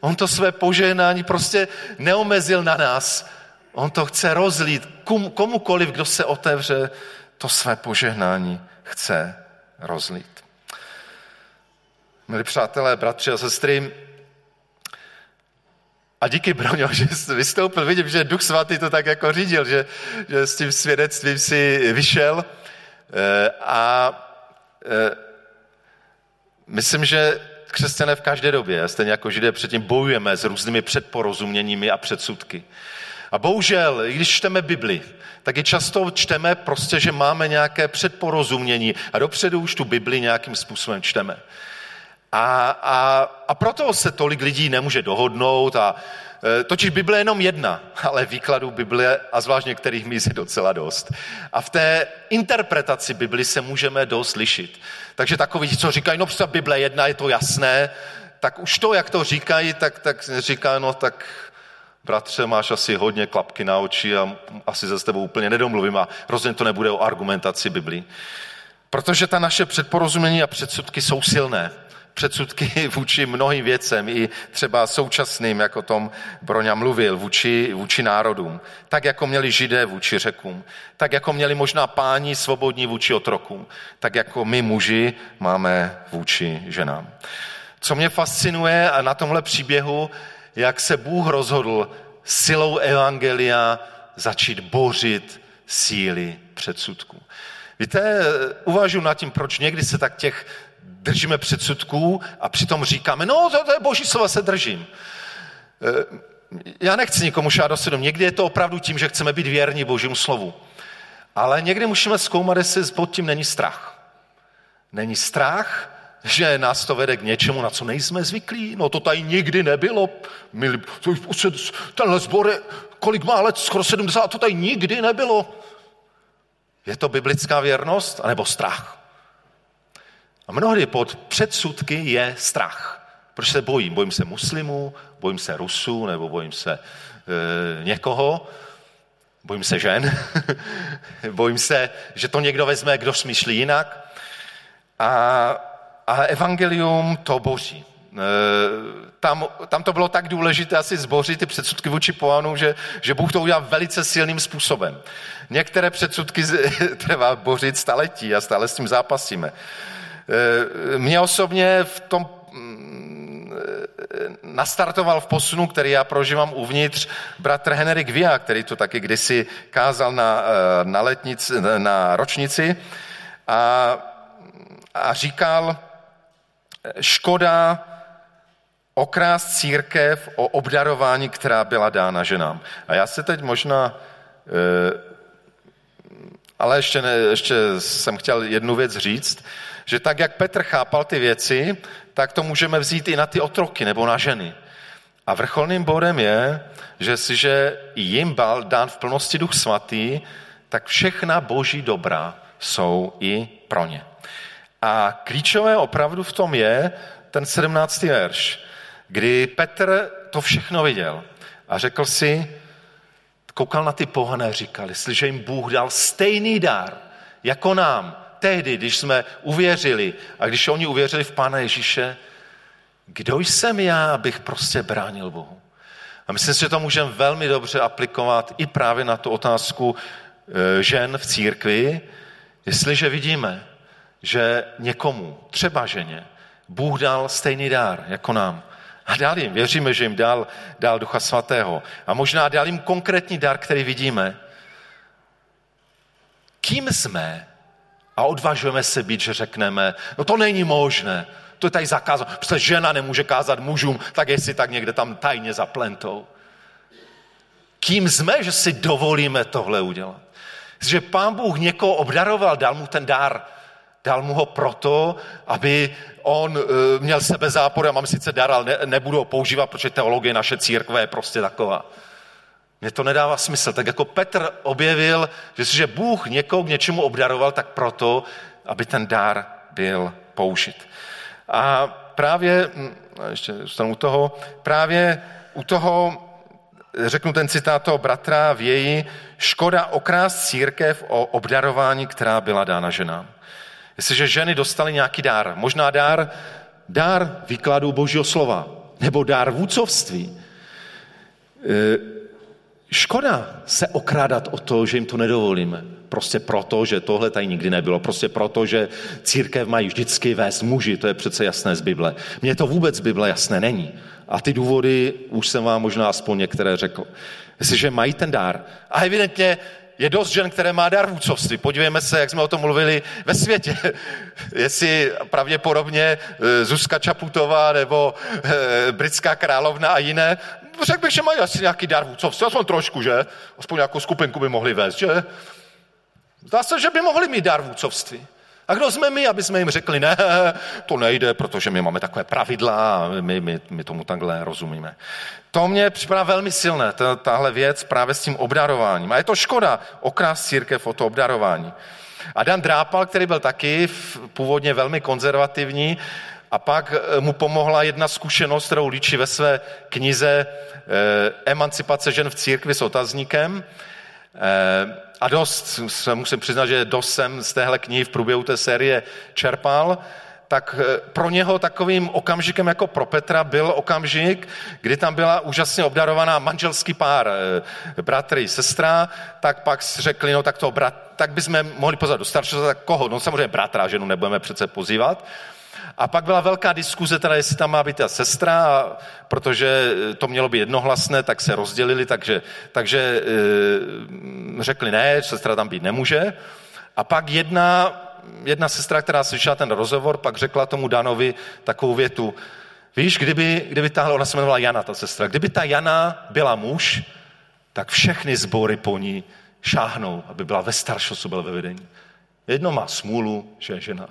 on to své požehnání prostě neomezil na nás. On to chce rozlít. Komukoliv, kdo se otevře, to své požehnání chce rozlít. Milí přátelé, bratři a sestry, A díky Broňo, že jsi vystoupil, vidím, že Duch Svatý to tak jako řídil, že, že s tím svědectvím si vyšel. Eh, a eh, myslím, že křesťané v každé době, stejně jako židé předtím bojujeme s různými předporozuměními a předsudky. A bohužel, když čteme Bibli, tak i často čteme prostě, že máme nějaké předporozumění a dopředu už tu Bibli nějakým způsobem čteme. A, a, a proto se tolik lidí nemůže dohodnout a Totiž Bible je jenom jedna, ale výkladu Bible a zvlášť některých míst je docela dost. A v té interpretaci Bibli se můžeme dost lišit. Takže takový, co říkají, no prostě Bible jedna, je to jasné, tak už to, jak to říkají, tak, tak říká, no tak bratře, máš asi hodně klapky na oči a asi se s tebou úplně nedomluvím a rozhodně to nebude o argumentaci Biblii. Protože ta naše předporozumění a předsudky jsou silné. Předsudky vůči mnohým věcem, i třeba současným, jako o tom Broňa mluvil, vůči, vůči národům. Tak, jako měli židé vůči řekům. Tak, jako měli možná páni svobodní vůči otrokům. Tak, jako my muži máme vůči ženám. Co mě fascinuje na tomhle příběhu, jak se Bůh rozhodl silou Evangelia začít bořit síly předsudků. Víte, uvažuji nad tím, proč někdy se tak těch držíme předsudků a přitom říkáme, no to, to je boží slova, se držím. E, já nechci nikomu šát do svědomí. Někdy je to opravdu tím, že chceme být věrní božímu slovu. Ale někdy musíme zkoumat, jestli pod tím není strach. Není strach, že nás to vede k něčemu, na co nejsme zvyklí. No to tady nikdy nebylo. Milí, tenhle zbor je, kolik má let, skoro 70, to tady nikdy nebylo. Je to biblická věrnost, anebo strach? A mnohdy pod předsudky je strach. Proč se bojím? Bojím se muslimů, bojím se Rusů, nebo bojím se e, někoho, bojím se žen, bojím se, že to někdo vezme, kdo smýšlí jinak. A a evangelium to boří. E, tam, tam to bylo tak důležité asi zbořit ty předsudky vůči pohanu, že, že Bůh to udělal velice silným způsobem. Některé předsudky trvá bořit staletí a stále s tím zápasíme. E, mě osobně v tom mm, nastartoval v posunu, který já prožívám uvnitř, bratr Henrik Via, který to taky kdysi kázal na, e, na, letnici, na ročnici a, a říkal, škoda okrást církev o obdarování, která byla dána ženám. A já se teď možná, eh, ale ještě, ne, ještě jsem chtěl jednu věc říct, že tak, jak Petr chápal ty věci, tak to můžeme vzít i na ty otroky nebo na ženy. A vrcholným bodem je, že si, že jim byl dán v plnosti duch svatý, tak všechna boží dobra jsou i pro ně. A klíčové opravdu v tom je ten 17. verš, kdy Petr to všechno viděl a řekl si, koukal na ty pohané, říkal, jestliže jim Bůh dal stejný dar jako nám, tehdy, když jsme uvěřili a když oni uvěřili v Pána Ježíše, kdo jsem já, abych prostě bránil Bohu? A myslím si, že to můžeme velmi dobře aplikovat i právě na tu otázku e, žen v církvi, jestliže vidíme, že někomu, třeba ženě, Bůh dal stejný dár jako nám. A dal jim, věříme, že jim dal, dal Ducha Svatého. A možná dal jim konkrétní dar, který vidíme. Kým jsme? A odvažujeme se být, že řekneme, no to není možné, to je tady zakázáno. Protože žena nemůže kázat mužům, tak jestli tak někde tam tajně zaplentou. Kým jsme, že si dovolíme tohle udělat? Že pán Bůh někoho obdaroval, dal mu ten dar, Dal mu ho proto, aby on e, měl sebe zápor, já mám sice dar, ale ne, nebudu ho používat, protože teologie naše církve je prostě taková. Mně to nedává smysl. Tak jako Petr objevil, že že Bůh někoho k něčemu obdaroval, tak proto, aby ten dar byl použit. A právě, hm, ještě zůstanu u toho, právě u toho, řeknu ten citát toho bratra v její, škoda okrást církev o obdarování, která byla dána ženám. Jestliže ženy dostaly nějaký dár, možná dár, dár výkladu Božího slova, nebo dár vůcovství, e, škoda se okrádat o to, že jim to nedovolíme. Prostě proto, že tohle tady nikdy nebylo. Prostě proto, že církev mají vždycky vést muži. To je přece jasné z Bible. Mně to vůbec z Bible jasné není. A ty důvody už jsem vám možná aspoň některé řekl. Jestliže mají ten dár. A evidentně je dost žen, které má dar vůcovství. Podívejme se, jak jsme o tom mluvili ve světě. Jestli pravděpodobně eh, Zuzka Čaputová nebo eh, britská královna a jiné, řekl bych, že mají asi nějaký dar vůcovství, aspoň trošku, že? Aspoň nějakou skupinku by mohli vést, že? Zdá se, že by mohli mít dar vůcovství. A kdo jsme my, aby jsme jim řekli, ne, to nejde, protože my máme takové pravidla a my, my, my tomu takhle rozumíme. To mě připadá velmi silné, tahle věc právě s tím obdarováním. A je to škoda okrás církev o to obdarování. A Dan Drápal, který byl taky původně velmi konzervativní, a pak eh, mu pomohla jedna zkušenost, kterou líčí ve své knize eh, Emancipace žen v církvi s otazníkem. Eh, a dost, musím přiznat, že dost jsem z téhle knihy v průběhu té série čerpal, tak pro něho takovým okamžikem jako pro Petra byl okamžik, kdy tam byla úžasně obdarovaná manželský pár, bratr i sestra, tak pak řekli, no tak to brat, tak bychom mohli pozvat do staršího, tak koho? No samozřejmě bratra, ženu nebudeme přece pozývat. A pak byla velká diskuze, teda jestli tam má být ta sestra, a protože to mělo být jednohlasné, tak se rozdělili, takže, takže e, řekli ne, sestra tam být nemůže. A pak jedna, jedna sestra, která slyšela ten rozhovor, pak řekla tomu Danovi takovou větu, víš, kdyby, kdyby tahle, ona se jmenovala Jana, ta sestra, kdyby ta Jana byla muž, tak všechny sbory po ní šáhnou, aby byla ve staršosu, byla ve vedení. Jedno má smůlu, že je žena.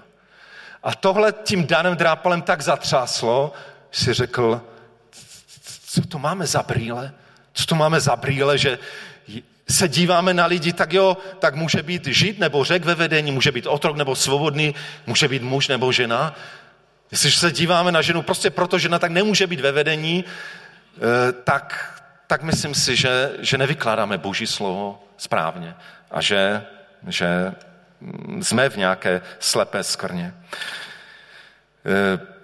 A tohle tím Danem Drápalem tak zatřáslo, si řekl, co to máme za brýle? Co to máme za brýle, že se díváme na lidi, tak jo, tak může být žít nebo řek ve vedení, může být otrok nebo svobodný, může být muž nebo žena. Jestliže se díváme na ženu prostě proto, žena tak nemůže být ve vedení, eh, tak, tak myslím si, že, že nevykládáme Boží slovo správně a že, že jsme v nějaké slepé skrně. E,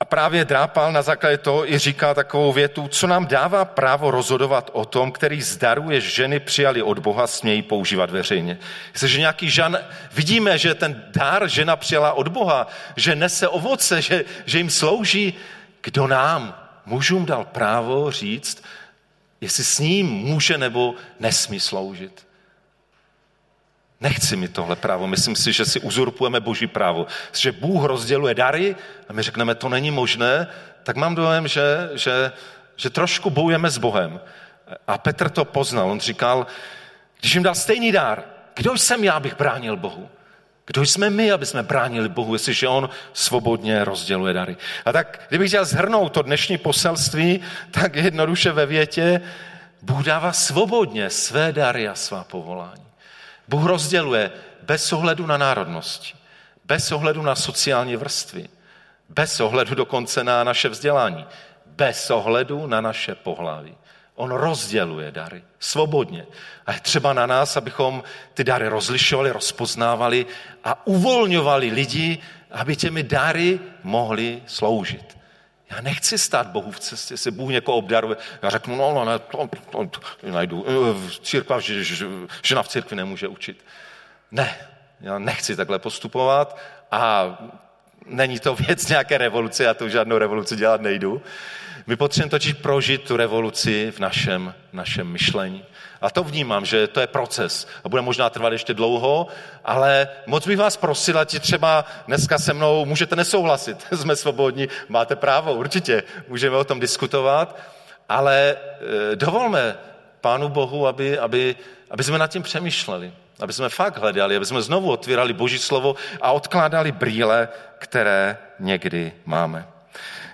a právě Drápal na základě toho i říká takovou větu, co nám dává právo rozhodovat o tom, který z darů je ženy přijali od Boha, smějí používat veřejně. Jestliže nějaký žan, vidíme, že ten dár žena přijala od Boha, že nese ovoce, že, že jim slouží, kdo nám, mužům dal právo říct, jestli s ním může nebo nesmí sloužit. Nechci mi tohle právo. Myslím si, že si uzurpujeme boží právo. Že Bůh rozděluje dary a my řekneme, to není možné, tak mám dojem, že, že, že trošku bojujeme s Bohem. A Petr to poznal. On říkal, když jim dal stejný dár, kdo jsem já, abych bránil Bohu? Kdo jsme my, aby jsme bránili Bohu, jestliže On svobodně rozděluje dary? A tak, kdybych chtěl zhrnout to dnešní poselství, tak jednoduše ve větě, Bůh dává svobodně své dary a svá povolání. Bůh rozděluje bez ohledu na národnosti, bez ohledu na sociální vrstvy, bez ohledu dokonce na naše vzdělání, bez ohledu na naše pohlaví. On rozděluje dary svobodně. A je třeba na nás, abychom ty dary rozlišovali, rozpoznávali a uvolňovali lidi, aby těmi dary mohli sloužit. Já nechci stát Bohu v cestě, jestli Bůh někoho obdaruje. Já řeknu, no, no, ne, to, to, to najdu. V církva, že, že, žena v církvi nemůže učit. Ne, já nechci takhle postupovat a není to věc nějaké revoluce, já tu žádnou revoluci dělat nejdu. My potřebujeme totiž prožít tu revoluci v našem, našem myšlení. A to vnímám, že to je proces a bude možná trvat ještě dlouho, ale moc bych vás prosil, ať třeba dneska se mnou můžete nesouhlasit, jsme svobodní, máte právo, určitě, můžeme o tom diskutovat, ale eh, dovolme Pánu Bohu, aby, aby, aby jsme nad tím přemýšleli, aby jsme fakt hledali, aby jsme znovu otvírali Boží slovo a odkládali brýle, které někdy máme.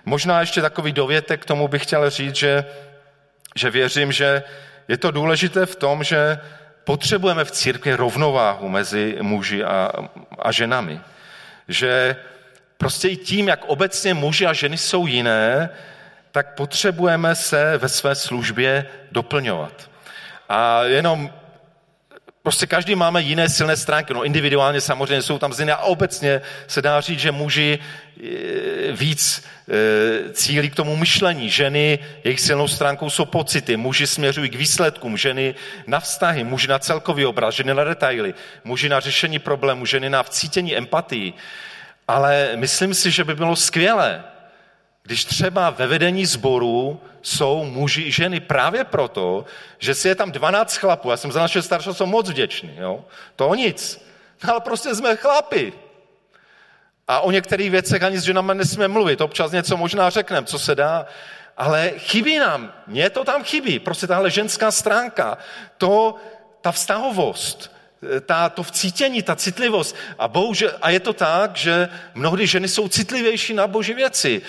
Možná ještě takový dovětek k tomu bych chtěl říct, že, že věřím, že je to důležité v tom, že potřebujeme v církvi rovnováhu mezi muži a, a ženami. Že prostě i tím, jak obecně muži a ženy jsou jiné, tak potřebujeme se ve své službě doplňovat. A jenom Prostě každý máme jiné silné stránky. No individuálně samozřejmě jsou tam ziny a obecně se dá říct, že muži e, víc e, cílí k tomu myšlení. Ženy, jejich silnou stránkou jsou pocity. Muži směřují k výsledkům, ženy na vztahy, muži na celkový obraz, ženy na detaily, muži na řešení problémů, ženy na vcítění empatii. Ale myslím si, že by bylo skvělé, když třeba ve vedení sboru jsou muži i ženy právě proto, že si je tam 12 chlapů. Já jsem za naše staršího jsem moc vděčný. Jo? To nic. No, ale prostě jsme chlapi. A o některých věcech ani s ženami nesmíme mluvit. Občas něco možná řekneme, co se dá. Ale chybí nám, mně to tam chybí, prostě tahle ženská stránka, to, ta vztahovost, ta, to vcítění, ta citlivost. A, bohužel, a je to tak, že mnohdy ženy jsou citlivější na boží věci.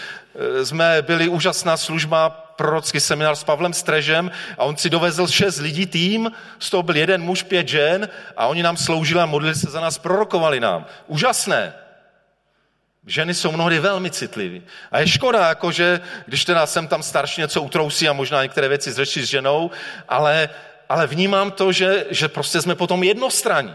E, jsme byli úžasná služba, prorocký seminář s Pavlem Strežem a on si dovezl šest lidí tým, z toho byl jeden muž, pět žen a oni nám sloužili a modlili se za nás, prorokovali nám. Úžasné. Ženy jsou mnohdy velmi citlivé. A je škoda, jakože, když teda jsem tam starší, něco utrousí a možná některé věci zřeší s ženou, ale, ale vnímám to, že, že prostě jsme potom jednostranní.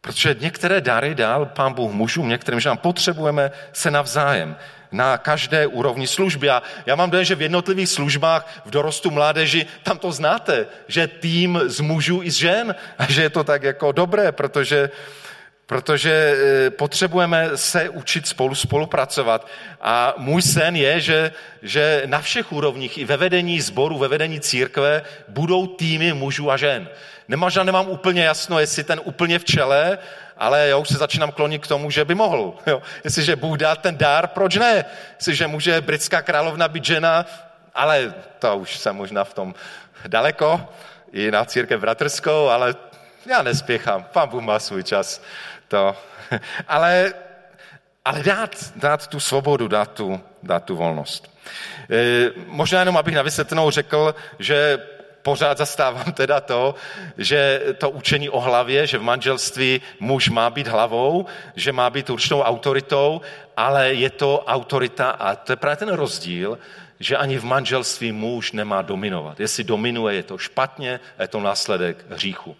Protože některé dary dal pán Bůh mužům, některým ženám potřebujeme se navzájem na každé úrovni služby. A já mám dojem, že v jednotlivých službách v dorostu mládeži, tam to znáte, že tým z mužů i z žen a že je to tak jako dobré, protože protože e, potřebujeme se učit spolu spolupracovat. A můj sen je, že, že na všech úrovních, i ve vedení sboru, ve vedení církve, budou týmy mužů a žen. Nemáš, nemám úplně jasno, jestli ten úplně v čele, ale já už se začínám klonit k tomu, že by mohl. Jo. Jestliže Bůh dá ten dár, proč ne? Jestliže může britská královna být žena, ale to už jsem možná v tom daleko, i na církev bratrskou, ale já nespěchám. Pán Bůh má svůj čas to. Ale, ale dát, dát tu svobodu, dát tu, dát tu volnost. E, možná jenom, abych na vysvětlenou řekl, že pořád zastávám teda to, že to učení o hlavě, že v manželství muž má být hlavou, že má být určitou autoritou, ale je to autorita a to je právě ten rozdíl, že ani v manželství muž nemá dominovat. Jestli dominuje, je to špatně, je to následek hříchu.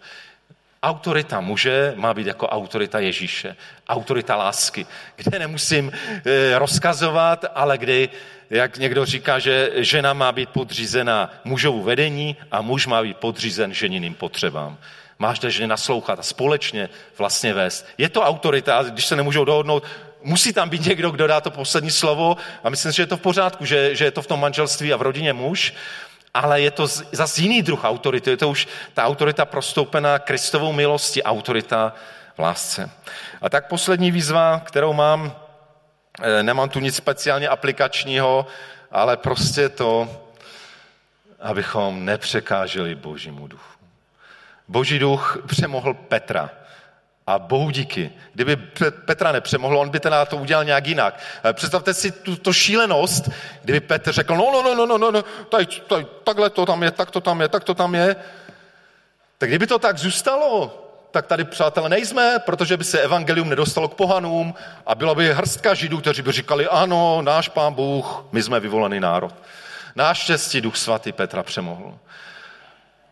Autorita muže má být jako autorita Ježíše, autorita lásky, kde nemusím eh, rozkazovat, ale kdy, jak někdo říká, že žena má být podřízena mužovu vedení a muž má být podřízen ženiným potřebám. Máš té ženy naslouchat a společně vlastně vést. Je to autorita, když se nemůžou dohodnout, musí tam být někdo, kdo dá to poslední slovo a myslím že je to v pořádku, že, že je to v tom manželství a v rodině muž, ale je to zase jiný druh autority. Je to už ta autorita prostoupená Kristovou milosti, autorita v lásce. A tak poslední výzva, kterou mám, eh, nemám tu nic speciálně aplikačního, ale prostě to, abychom nepřekáželi Božímu duchu. Boží duch přemohl Petra. A bohu díky. Kdyby Petra nepřemohl, on by teda to udělal nějak jinak. Představte si tu, šílenost, kdyby Petr řekl, no, no, no, no, no, no, no tady, tady, takhle to tam je, tak to tam je, tak to tam je. Tak kdyby to tak zůstalo, tak tady, přátelé, nejsme, protože by se evangelium nedostalo k pohanům a byla by hrstka židů, kteří by říkali, ano, náš pán Bůh, my jsme vyvolený národ. Náš štěstí duch svatý Petra přemohl.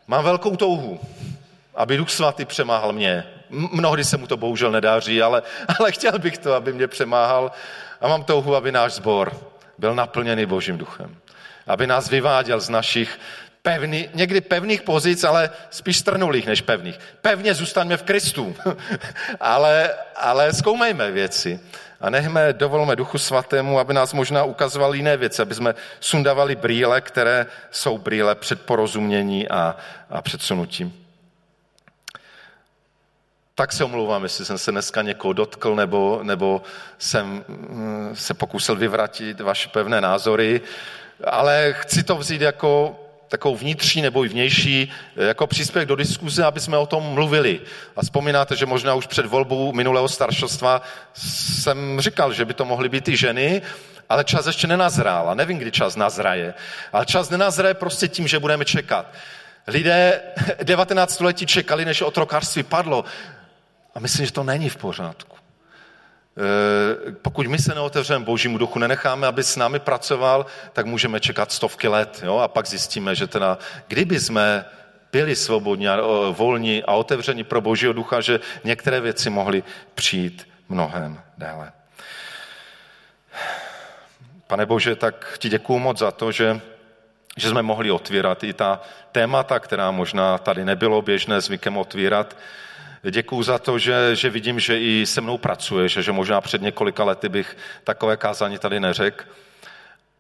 Mám velkou touhu, aby duch svatý přemáhal mě, Mnohdy se mu to bohužel nedáří, ale, ale chtěl bych to, aby mě přemáhal. A mám touhu, aby náš sbor byl naplněný Božím duchem. Aby nás vyváděl z našich pevný, někdy pevných pozic, ale spíš strnulých než pevných. Pevně zůstaňme v Kristu, ale, ale zkoumejme věci. A nechme, dovolme Duchu Svatému, aby nás možná ukazoval jiné věci, aby jsme sundavali brýle, které jsou brýle před porozumění a, a předsunutím. Tak se omlouvám, jestli jsem se dneska někoho dotkl, nebo, nebo jsem mm, se pokusil vyvratit vaše pevné názory, ale chci to vzít jako takovou vnitřní nebo i vnější, jako příspěvek do diskuze, aby jsme o tom mluvili. A vzpomínáte, že možná už před volbou minulého staršostva jsem říkal, že by to mohly být i ženy, ale čas ještě nenazrál a nevím, kdy čas nazraje. Ale čas nenazraje prostě tím, že budeme čekat. Lidé 19 století čekali, než otrokářství padlo. A myslím, že to není v pořádku. E, pokud my se neotevřeme Božímu duchu, nenecháme, aby s námi pracoval, tak můžeme čekat stovky let. Jo? A pak zjistíme, že teda, kdyby jsme byli svobodní a volní a otevření pro Božího ducha, že některé věci mohly přijít mnohem déle. Pane Bože, tak ti děkuju moc za to, že, že jsme mohli otvírat i ta témata, která možná tady nebylo běžné zvykem otvírat, Děkuju za to, že, že vidím, že i se mnou pracuješ, že možná před několika lety bych takové kázání tady neřekl.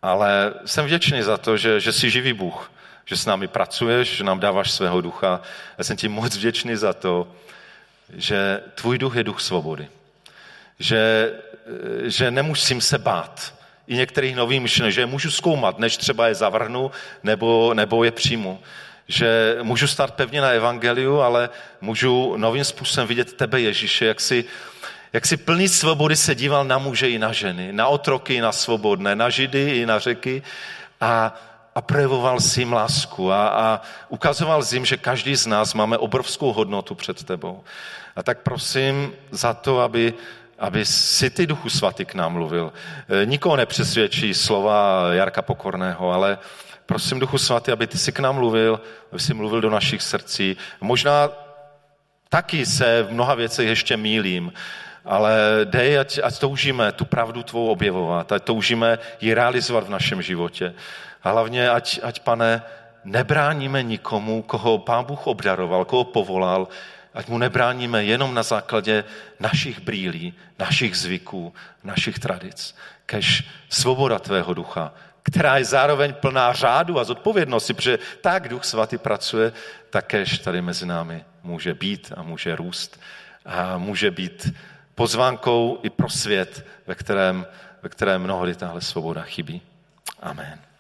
ale jsem vděčný za to, že, že jsi živý Bůh, že s námi pracuješ, že nám dáváš svého ducha. Já jsem ti moc vděčný za to, že tvůj duch je duch svobody. Že, že nemusím se bát i některých nových myšlenek, že je můžu zkoumat, než třeba je zavrhnu nebo, nebo je přijmu. Že můžu stát pevně na evangeliu, ale můžu novým způsobem vidět tebe, Ježíše, jak si, jak si plný svobody se díval na muže i na ženy, na otroky i na svobodné, na židy i na řeky a, a projevoval si jim lásku a, a ukazoval jim, že každý z nás máme obrovskou hodnotu před tebou. A tak prosím za to, aby, aby si ty Duchu Svatý k nám mluvil. E, nikoho nepřesvědčí slova Jarka Pokorného, ale prosím Duchu Svatý, aby ty si k nám mluvil, aby si mluvil do našich srdcí. Možná taky se v mnoha věcech ještě mílím, ale dej, ať, ať toužíme tu pravdu tvou objevovat, ať toužíme ji realizovat v našem životě. A hlavně, ať, ať pane, nebráníme nikomu, koho Pán Bůh obdaroval, koho povolal, ať mu nebráníme jenom na základě našich brýlí, našich zvyků, našich tradic. Kež svoboda tvého ducha, která je zároveň plná řádu a zodpovědnosti, protože tak Duch Svatý pracuje, tak kež tady mezi námi může být a může růst a může být pozvánkou i pro svět, ve kterém, ve kterém mnohdy tahle svoboda chybí. Amen.